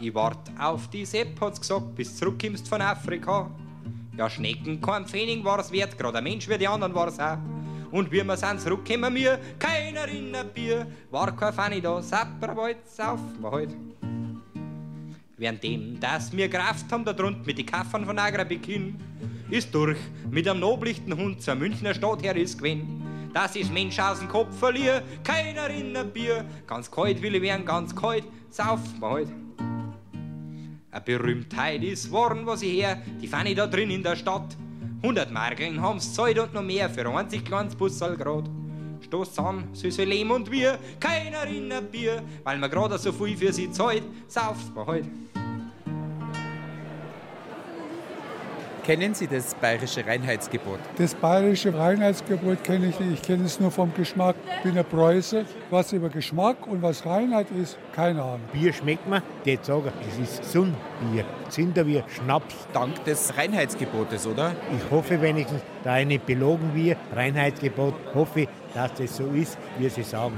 Ich wart auf die Sepp, hat's gesagt, bis zurückkommst von Afrika. Ja, Schnecken, kein Pfennig war's wert, grad ein Mensch wie die anderen war's auch. Und wie wir sind zurückgekommen, mir keiner in ein Bier. War kein Fanny da, Sapperbald, saufen wir halt. Währenddem, dass wir Kraft haben da drunten mit die Kaffern von Agra Pekin, ist durch mit einem noblichten Hund zur Münchner Stadt her ist gewesen. Das ist Mensch aus dem Kopf verlier, keiner in ein Bier. Ganz kalt will ich werden, ganz kalt, saufen wir halt. Eine Berühmtheit ist worden, was ich her, die Fanny da drin in der Stadt. 100 Markeln haben's Zeit und noch mehr für 20 kleines Bussal grad. Stoßt an, süße Lehm und wir, keiner in ein Bier, weil wir grad so viel für sie zahlt, sauft man halt. Kennen Sie das bayerische Reinheitsgebot? Das bayerische Reinheitsgebot kenne ich nicht. Ich kenne es nur vom Geschmack. Ich bin ein Preuße. Was über Geschmack und was Reinheit ist, keine Ahnung. Bier schmeckt mir, die sagen, es ist Sonnenbier. Zinder wie Schnaps. Dank des Reinheitsgebotes, oder? Ich hoffe wenigstens, da eine belogen wir, Reinheitsgebot, hoffe, dass das so ist, wie sie sagen.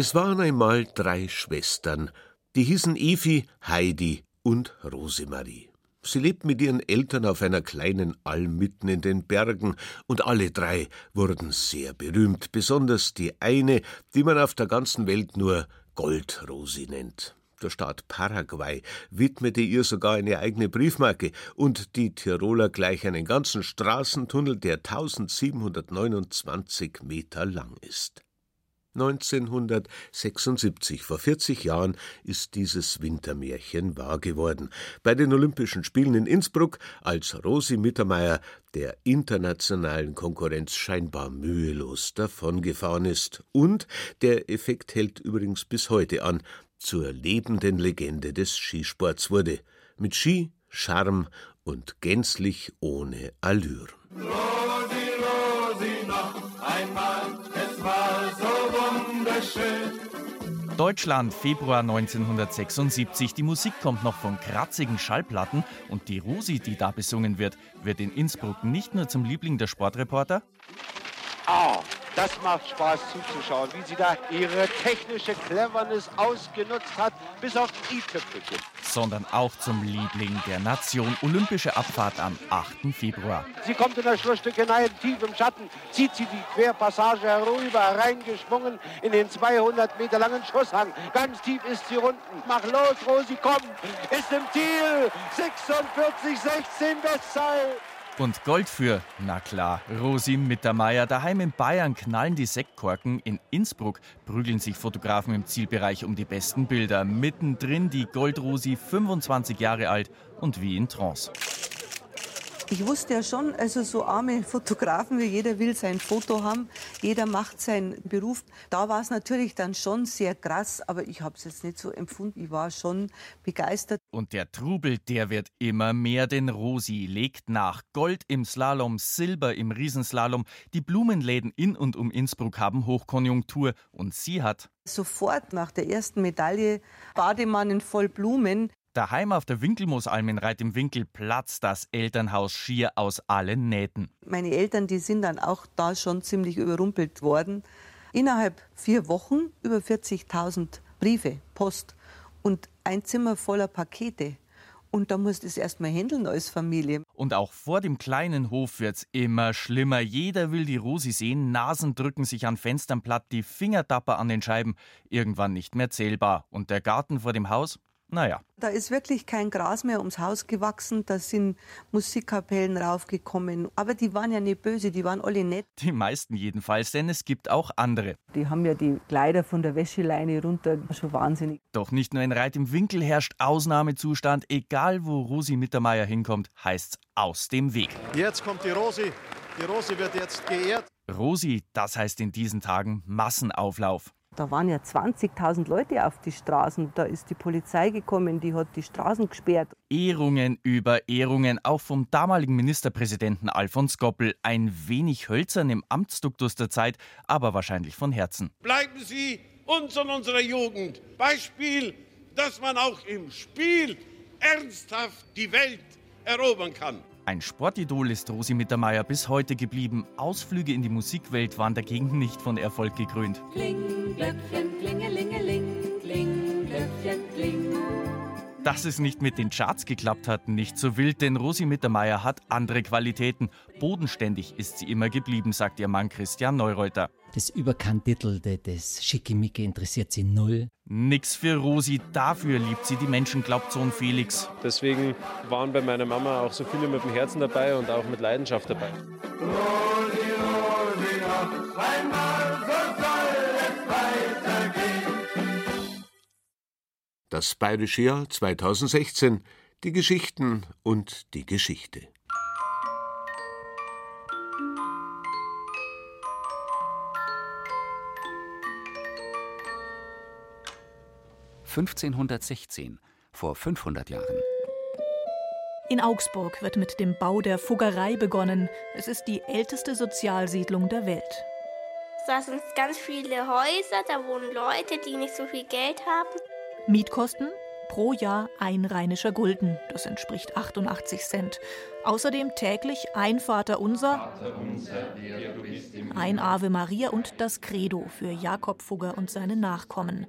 Es waren einmal drei Schwestern, die hießen Evi, Heidi und Rosemarie. Sie lebten mit ihren Eltern auf einer kleinen Alm mitten in den Bergen, und alle drei wurden sehr berühmt, besonders die eine, die man auf der ganzen Welt nur Goldrosi nennt. Der Staat Paraguay widmete ihr sogar eine eigene Briefmarke und die Tiroler gleich einen ganzen Straßentunnel, der 1729 Meter lang ist. 1976, vor 40 Jahren, ist dieses Wintermärchen wahr geworden. Bei den Olympischen Spielen in Innsbruck, als Rosi Mittermeier der internationalen Konkurrenz scheinbar mühelos davongefahren ist. Und der Effekt hält übrigens bis heute an, zur lebenden Legende des Skisports wurde. Mit Ski, Charme und gänzlich ohne Allure. Rosi, Deutschland, Februar 1976. Die Musik kommt noch von kratzigen Schallplatten und die Rosi, die da besungen wird, wird in Innsbruck nicht nur zum Liebling der Sportreporter, Ah, das macht Spaß zuzuschauen, wie sie da ihre technische Cleverness ausgenutzt hat, bis auf die i-Tüpfelchen. sondern auch zum Liebling der Nation. Olympische Abfahrt am 8. Februar. Sie kommt in der Schlussstück hinein, tief im Schatten, zieht sie die Querpassage herüber, reingeschwungen in den 200 Meter langen Schusshang. Ganz tief ist sie unten. Mach los, Rosi, komm! Ist im Ziel! 46, 16 Bestzeit! Und Gold für, na klar, Rosi Mittermeier. Daheim in Bayern knallen die Sektkorken. In Innsbruck prügeln sich Fotografen im Zielbereich um die besten Bilder. Mittendrin die Goldrosi, 25 Jahre alt und wie in Trance. Ich wusste ja schon, also so arme Fotografen wie jeder will sein Foto haben, jeder macht seinen Beruf. Da war es natürlich dann schon sehr krass, aber ich habe es jetzt nicht so empfunden. Ich war schon begeistert. Und der Trubel, der wird immer mehr, denn Rosi legt nach. Gold im Slalom, Silber im Riesenslalom. Die Blumenläden in und um Innsbruck haben Hochkonjunktur und sie hat Sofort nach der ersten Medaille Bademannen voll Blumen. Daheim auf der Winkelmoosalm in Reit im Winkel platzt das Elternhaus schier aus allen Nähten. Meine Eltern, die sind dann auch da schon ziemlich überrumpelt worden. Innerhalb vier Wochen über 40.000 Briefe, Post und ein Zimmer voller Pakete. Und da musst du es erst mal handeln als Familie. Und auch vor dem kleinen Hof wird's immer schlimmer. Jeder will die Rosi sehen, Nasen drücken sich an Fenstern platt, die Fingertapper an den Scheiben. Irgendwann nicht mehr zählbar. Und der Garten vor dem Haus? Naja. Da ist wirklich kein Gras mehr ums Haus gewachsen, da sind Musikkapellen raufgekommen. Aber die waren ja nicht böse, die waren alle nett. Die meisten jedenfalls, denn es gibt auch andere. Die haben ja die Kleider von der Wäscheleine runter, schon wahnsinnig. Doch nicht nur in Reit im Winkel herrscht Ausnahmezustand. Egal wo Rosi Mittermeier hinkommt, heißt's aus dem Weg. Jetzt kommt die Rosi. Die Rosi wird jetzt geehrt. Rosi, das heißt in diesen Tagen Massenauflauf. Da waren ja 20.000 Leute auf die Straßen. Da ist die Polizei gekommen, die hat die Straßen gesperrt. Ehrungen über Ehrungen, auch vom damaligen Ministerpräsidenten Alfons Goppel. Ein wenig hölzern im Amtsduktus der Zeit, aber wahrscheinlich von Herzen. Bleiben Sie uns und unserer Jugend Beispiel, dass man auch im Spiel ernsthaft die Welt erobern kann. Ein Sportidol ist Rosi Mittermeier bis heute geblieben. Ausflüge in die Musikwelt waren dagegen nicht von Erfolg gekrönt. Kling, Glöckchen, klingelingeling, kling, Glöckchen, kling. Dass es nicht mit den Charts geklappt hat, nicht so wild, denn Rosi Mittermeier hat andere Qualitäten. Bodenständig ist sie immer geblieben, sagt ihr Mann Christian Neureuter. Das Überkandidelte, das Schickimicki interessiert sie null. Nix für Rosi, dafür liebt sie die Menschen, glaubt Sohn Felix. Deswegen waren bei meiner Mama auch so viele mit dem Herzen dabei und auch mit Leidenschaft dabei. Rosi, Rosi, noch Das Bayerische Jahr 2016. Die Geschichten und die Geschichte. ...1516, vor 500 Jahren. In Augsburg wird mit dem Bau der Fuggerei begonnen. Es ist die älteste Sozialsiedlung der Welt. Da sind ganz viele Häuser, da wohnen Leute, die nicht so viel Geld haben. Mietkosten pro Jahr ein rheinischer Gulden, das entspricht 88 Cent. Außerdem täglich ein Vaterunser, ein Ave Maria und das Credo für Jakob Fugger und seine Nachkommen.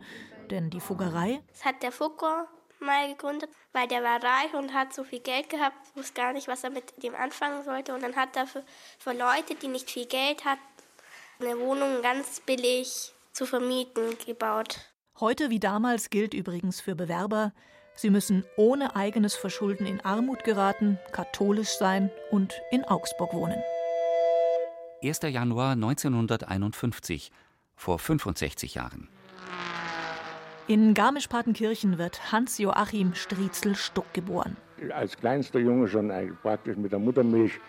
Denn die Fuggerei Das hat der Fugger mal gegründet, weil der war reich und hat so viel Geld gehabt, wusste gar nicht, was er mit dem anfangen sollte. Und dann hat er für, für Leute, die nicht viel Geld hatten, eine Wohnung ganz billig zu vermieten gebaut. Heute wie damals gilt übrigens für Bewerber, sie müssen ohne eigenes Verschulden in Armut geraten, katholisch sein und in Augsburg wohnen. 1. Januar 1951, vor 65 Jahren. In Garmisch-Partenkirchen wird Hans-Joachim Striezel-Stuck geboren. Als kleinster Junge schon praktisch mit der Muttermilch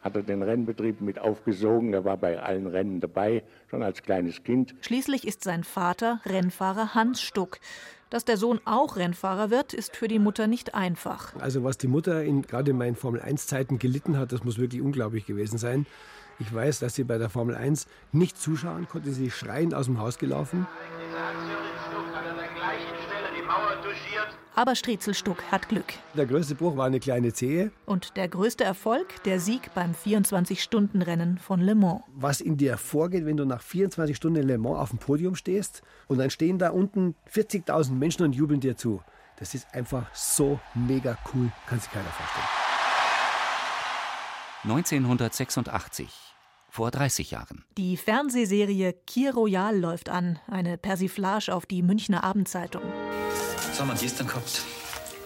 hat er den Rennbetrieb mit aufgesogen. Er war bei allen Rennen dabei, schon als kleines Kind. Schließlich ist sein Vater Rennfahrer Hans Stuck. Dass der Sohn auch Rennfahrer wird, ist für die Mutter nicht einfach. Also was die Mutter in, gerade in meinen Formel-1-Zeiten gelitten hat, das muss wirklich unglaublich gewesen sein. Ich weiß, dass sie bei der Formel 1 nicht zuschauen konnte, sie ist schreiend aus dem Haus gelaufen. Aber Striezelstuck hat Glück. Der größte Bruch war eine kleine Zehe. Und der größte Erfolg, der Sieg beim 24-Stunden-Rennen von Le Mans. Was in dir vorgeht, wenn du nach 24 Stunden in Le Mans auf dem Podium stehst und dann stehen da unten 40.000 Menschen und jubeln dir zu. Das ist einfach so mega cool, kann sich keiner vorstellen. 1986, vor 30 Jahren. Die Fernsehserie Kir Royal läuft an, eine Persiflage auf die Münchner Abendzeitung. Was haben wir gestern gehabt?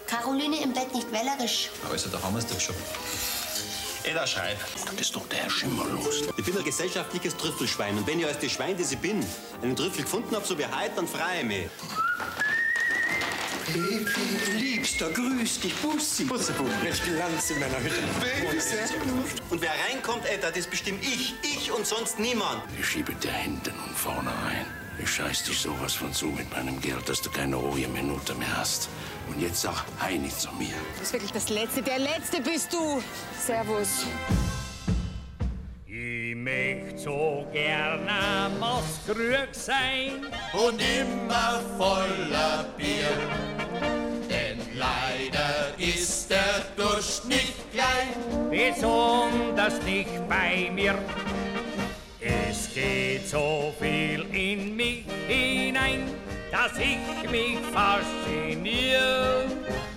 Caroline im Bett nicht wählerisch. Also, da haben wir es doch schon. Eda, schreib. Das ist doch der Schimmer los. Ich bin ein gesellschaftliches Trüffelschwein. Und wenn ich als das Schwein, das ich bin, einen Trüffel gefunden habe, so wie heute, dann freue ich mich. Baby, Liebster, grüß dich, Bussi. Bussebuch, welch Glanz in meiner Hütte. Baby, sehr gut. Und wer reinkommt, Edda, das bestimme ich. Ich und sonst niemand. Ich schiebe dir hinten und vorne rein. Ich scheiß dich sowas von zu mit meinem Geld, dass du keine ruhige Minute mehr hast. Und jetzt sag Heini zu mir. Du bist wirklich das Letzte. Der Letzte bist du. Servus. Ich möcht so gerne Maskrug sein und immer voller Bier. Denn leider ist der Durst nicht klein, besonders nicht bei mir. Es geht so viel in mich hinein, dass ich mich fasziniere.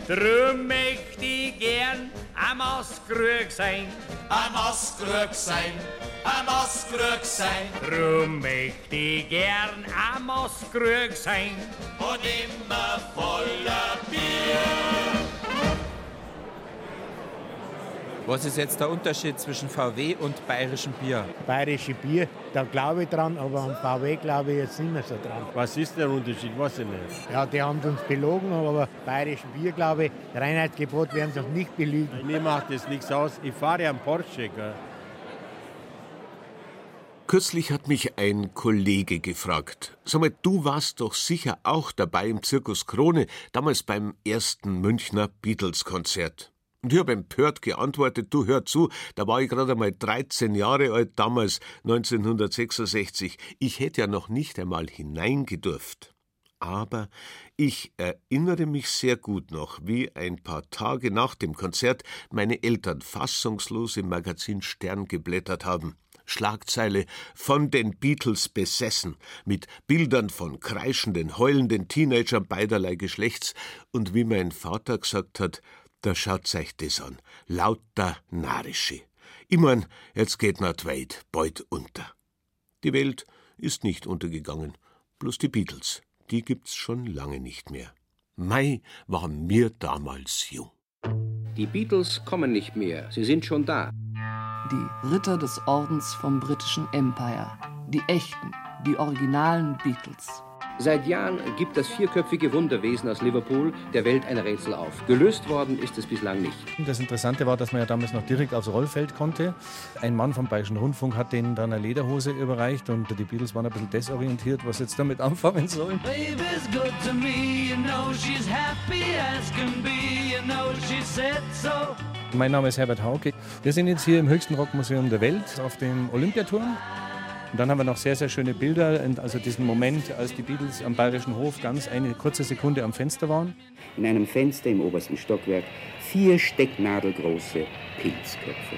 Drum möchte ich gern am Maskrug sein. Am Maskrug sein, am Maskrug sein. Drum möchte ich gern am Maskrug sein. Und immer voller Bier. Was ist jetzt der Unterschied zwischen VW und bayerischem Bier? Bayerische Bier, da glaube ich dran, aber am VW glaube ich jetzt nicht mehr so dran. Was ist der Unterschied? Weiß ich nicht. Ja, die haben uns belogen, aber bayerischen Bier, glaube ich, Reinheitsgebot werden sie uns nicht belügen. Mir macht das nichts aus. Ich fahre ja einen Porsche. Gell? Kürzlich hat mich ein Kollege gefragt: Sag mal, du warst doch sicher auch dabei im Zirkus Krone, damals beim ersten Münchner Beatles-Konzert. Und ich habe empört geantwortet, du hör zu, da war ich gerade einmal 13 Jahre alt, damals 1966. Ich hätte ja noch nicht einmal hineingedurft. Aber ich erinnere mich sehr gut noch, wie ein paar Tage nach dem Konzert meine Eltern fassungslos im Magazin Stern geblättert haben. Schlagzeile von den Beatles besessen, mit Bildern von kreischenden, heulenden Teenagern beiderlei Geschlechts und wie mein Vater gesagt hat, da schaut euch das an, lauter Narische. Ich mein, jetzt geht not weit, bald unter. Die Welt ist nicht untergegangen, bloß die Beatles, die gibt's schon lange nicht mehr. Mai waren mir damals jung. Die Beatles kommen nicht mehr, sie sind schon da. Die Ritter des Ordens vom britischen Empire. Die echten, die originalen Beatles. Seit Jahren gibt das vierköpfige Wunderwesen aus Liverpool der Welt ein Rätsel auf. Gelöst worden ist es bislang nicht. Das Interessante war, dass man ja damals noch direkt aufs Rollfeld konnte. Ein Mann vom Bayerischen Rundfunk hat denen dann eine Lederhose überreicht und die Beatles waren ein bisschen desorientiert, was jetzt damit anfangen sollen. Baby's good to me, you know she's happy as can be, you know she said so. Mein Name ist Herbert Hauke. Wir sind jetzt hier im höchsten Rockmuseum der Welt auf dem Olympiaturm. Und dann haben wir noch sehr, sehr schöne Bilder, also diesen Moment, als die Beatles am Bayerischen Hof ganz eine kurze Sekunde am Fenster waren. In einem Fenster im obersten Stockwerk vier stecknadelgroße Pilzköpfe.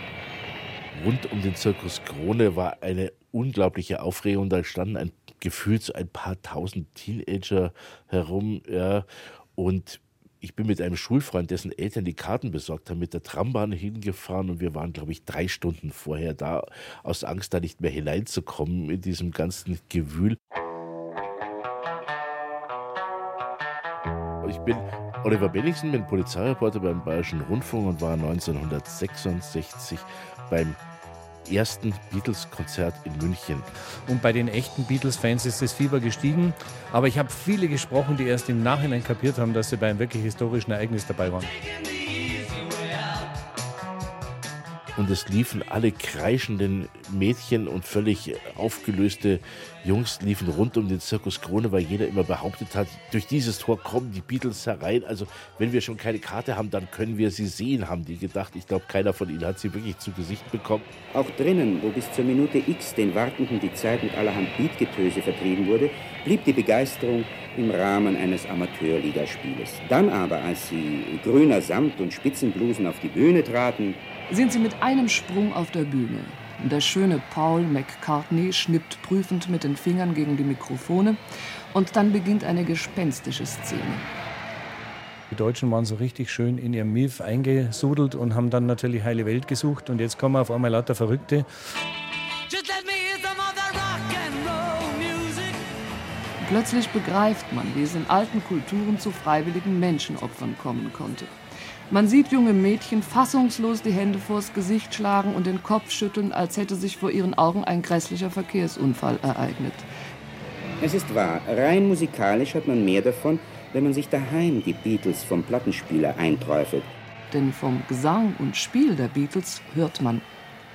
Rund um den Zirkus Krone war eine unglaubliche Aufregung. Da standen ein, gefühlt so ein paar tausend Teenager herum. Ja, und ich bin mit einem Schulfreund, dessen Eltern die Karten besorgt haben, mit der Trambahn hingefahren und wir waren, glaube ich, drei Stunden vorher da, aus Angst, da nicht mehr hineinzukommen in diesem ganzen Gewühl. Ich bin Oliver Bennigsen, bin Polizeireporter beim Bayerischen Rundfunk und war 1966 beim ersten Beatles-Konzert in München. Und bei den echten Beatles-Fans ist das Fieber gestiegen. Aber ich habe viele gesprochen, die erst im Nachhinein kapiert haben, dass sie bei einem wirklich historischen Ereignis dabei waren. Und es liefen alle kreischenden Mädchen und völlig aufgelöste Jungs liefen rund um den Zirkus Krone, weil jeder immer behauptet hat, durch dieses Tor kommen die Beatles herein. Also wenn wir schon keine Karte haben, dann können wir sie sehen, haben die gedacht. Ich glaube, keiner von ihnen hat sie wirklich zu Gesicht bekommen. Auch drinnen, wo bis zur Minute X den Wartenden die Zeit mit allerhand Beatgetöse vertrieben wurde, blieb die Begeisterung im Rahmen eines Amateurligastieles. Dann aber, als sie grüner Samt und Spitzenblusen auf die Bühne traten, sind sie mit einem Sprung auf der Bühne. Der schöne Paul McCartney schnippt prüfend mit den Fingern gegen die Mikrofone und dann beginnt eine gespenstische Szene. Die Deutschen waren so richtig schön in ihrem Milf eingesudelt und haben dann natürlich heile Welt gesucht und jetzt kommen auf einmal lauter Verrückte. Plötzlich begreift man, wie es in alten Kulturen zu freiwilligen Menschenopfern kommen konnte. Man sieht junge Mädchen fassungslos die Hände vors Gesicht schlagen und den Kopf schütteln, als hätte sich vor ihren Augen ein grässlicher Verkehrsunfall ereignet. Es ist wahr, rein musikalisch hat man mehr davon, wenn man sich daheim die Beatles vom Plattenspieler einträufelt. Denn vom Gesang und Spiel der Beatles hört man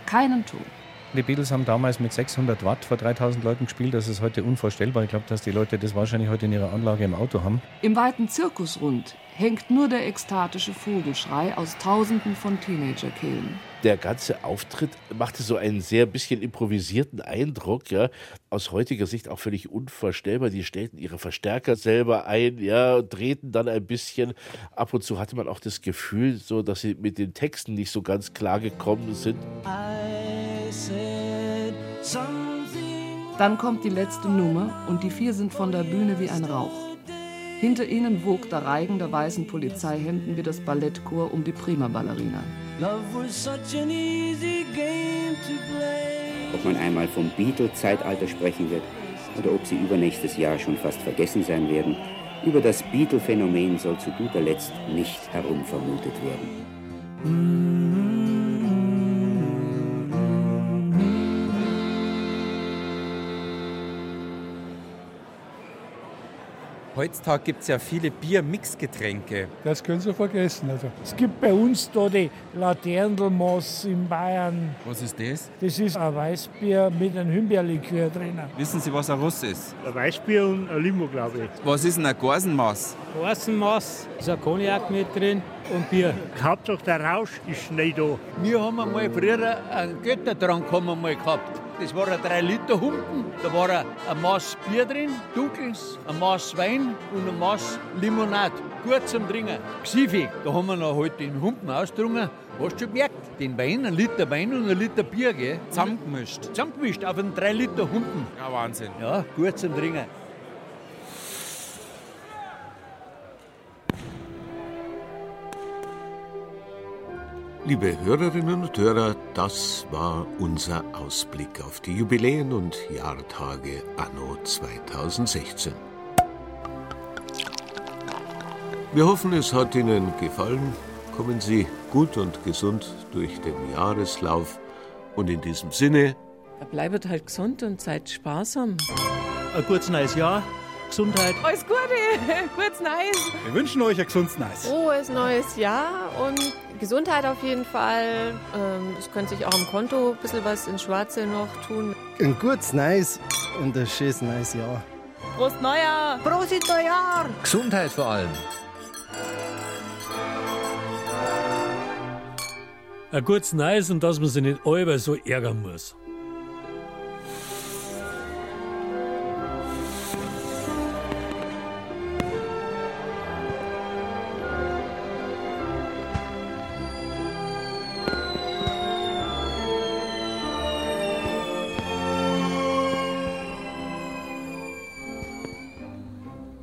keinen Ton. Die Beatles haben damals mit 600 Watt vor 3000 Leuten gespielt. Das ist heute unvorstellbar. Ich glaube, dass die Leute das wahrscheinlich heute in ihrer Anlage im Auto haben. Im weiten Zirkusrund hängt nur der ekstatische Vogelschrei aus Tausenden von Teenagerkehlen. Der ganze Auftritt machte so einen sehr bisschen improvisierten Eindruck, ja, aus heutiger Sicht auch völlig unvorstellbar. Die stellten ihre Verstärker selber ein, ja, und drehten dann ein bisschen. Ab und zu hatte man auch das Gefühl, so, dass sie mit den Texten nicht so ganz klar gekommen sind. Dann kommt die letzte Nummer und die vier sind von der Bühne wie ein Rauch. Hinter ihnen wogt der Reigen der weißen Polizeihemden wie das Ballettchor um die Prima-Ballerina. Ob man einmal vom Beatle-Zeitalter sprechen wird oder ob sie übernächstes Jahr schon fast vergessen sein werden, über das Beatle-Phänomen soll zu guter Letzt nicht herumvermutet werden. Heutzutage gibt es ja viele Bier-Mixgetränke. Das können Sie vergessen. Also, es gibt bei uns da die Laterndelmoss in Bayern. Was ist das? Das ist ein Weißbier mit einem Himbeerlikör drin. Wissen Sie, was ein Russ ist? Ein Weißbier und ein Limo, glaube ich. Was ist denn ein Gorsenmaß? Gorsenmaß, ist ein Cognac mit drin und Bier. Hauptsache der Rausch ist nicht da. Wir haben einmal früher einen Götterdrank haben wir mal gehabt. Das war ein 3-Liter-Humpen. Da war ein, Maß Bier drin, dunkles, ein Maß Wein und ein Maß Limonade. Gut zum Trinken. Gsifig, da haben wir noch halt den Humpen ausgetrunken. Hast du schon gemerkt? Den Wein, ein Liter Wein und ein Liter Bier, gell? Zusammengemischt. Zusammengemischt auf einen 3-Liter-Humpen. Ja, Wahnsinn. Ja, gut zum Trinken. Liebe Hörerinnen und Hörer, das war unser Ausblick auf die Jubiläen und Jahrtage anno 2016. Wir hoffen, es hat Ihnen gefallen. Kommen Sie gut und gesund durch den Jahreslauf und in diesem Sinne Bleibt halt gesund und seid sparsam. Ein gutes neues Jahr, Gesundheit. Alles Gute, kurz nice. Wir wünschen euch ein gesundes Neues. Frohes neues Jahr und Gesundheit auf jeden Fall. Ähm, Es könnte sich auch am Konto ein bisschen was ins Schwarze noch tun. Ein gutes Neues und ein schönes neues Jahr. Prost Neujahr! Prost Neujahr! Gesundheit vor allem. Ein gutes Neues und dass man sich nicht alle so ärgern muss.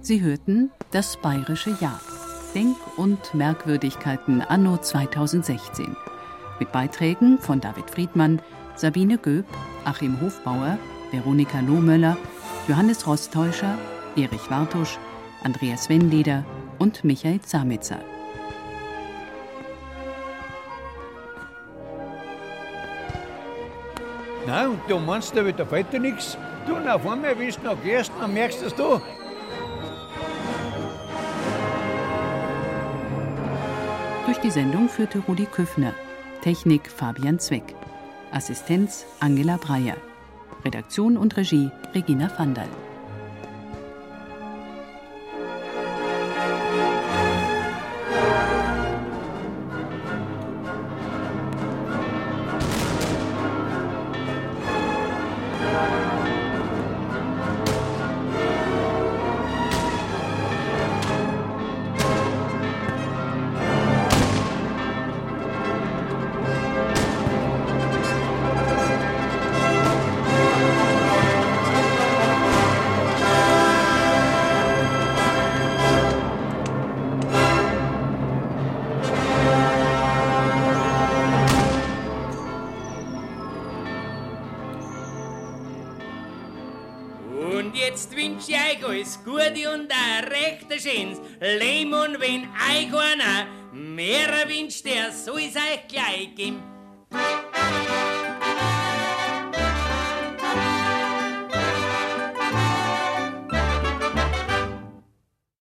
Sie hörten das bayerische Jahr. Denk- und Merkwürdigkeiten anno 2016. Mit Beiträgen von David Friedmann, Sabine Göb, Achim Hofbauer, Veronika Lohmöller, Johannes Rostäuscher, Erich Wartusch, Andreas Wendleder und Michael Zamitzer. Na, und du meinst, da wird fällt dir nichts. Du, und auf einmal, wenn du noch gehst, dann merkst du es du. Durch die Sendung führte Rudi Küffner. Technik Fabian Zweck. Assistenz Angela Breyer. Redaktion und Regie Regina Vandal.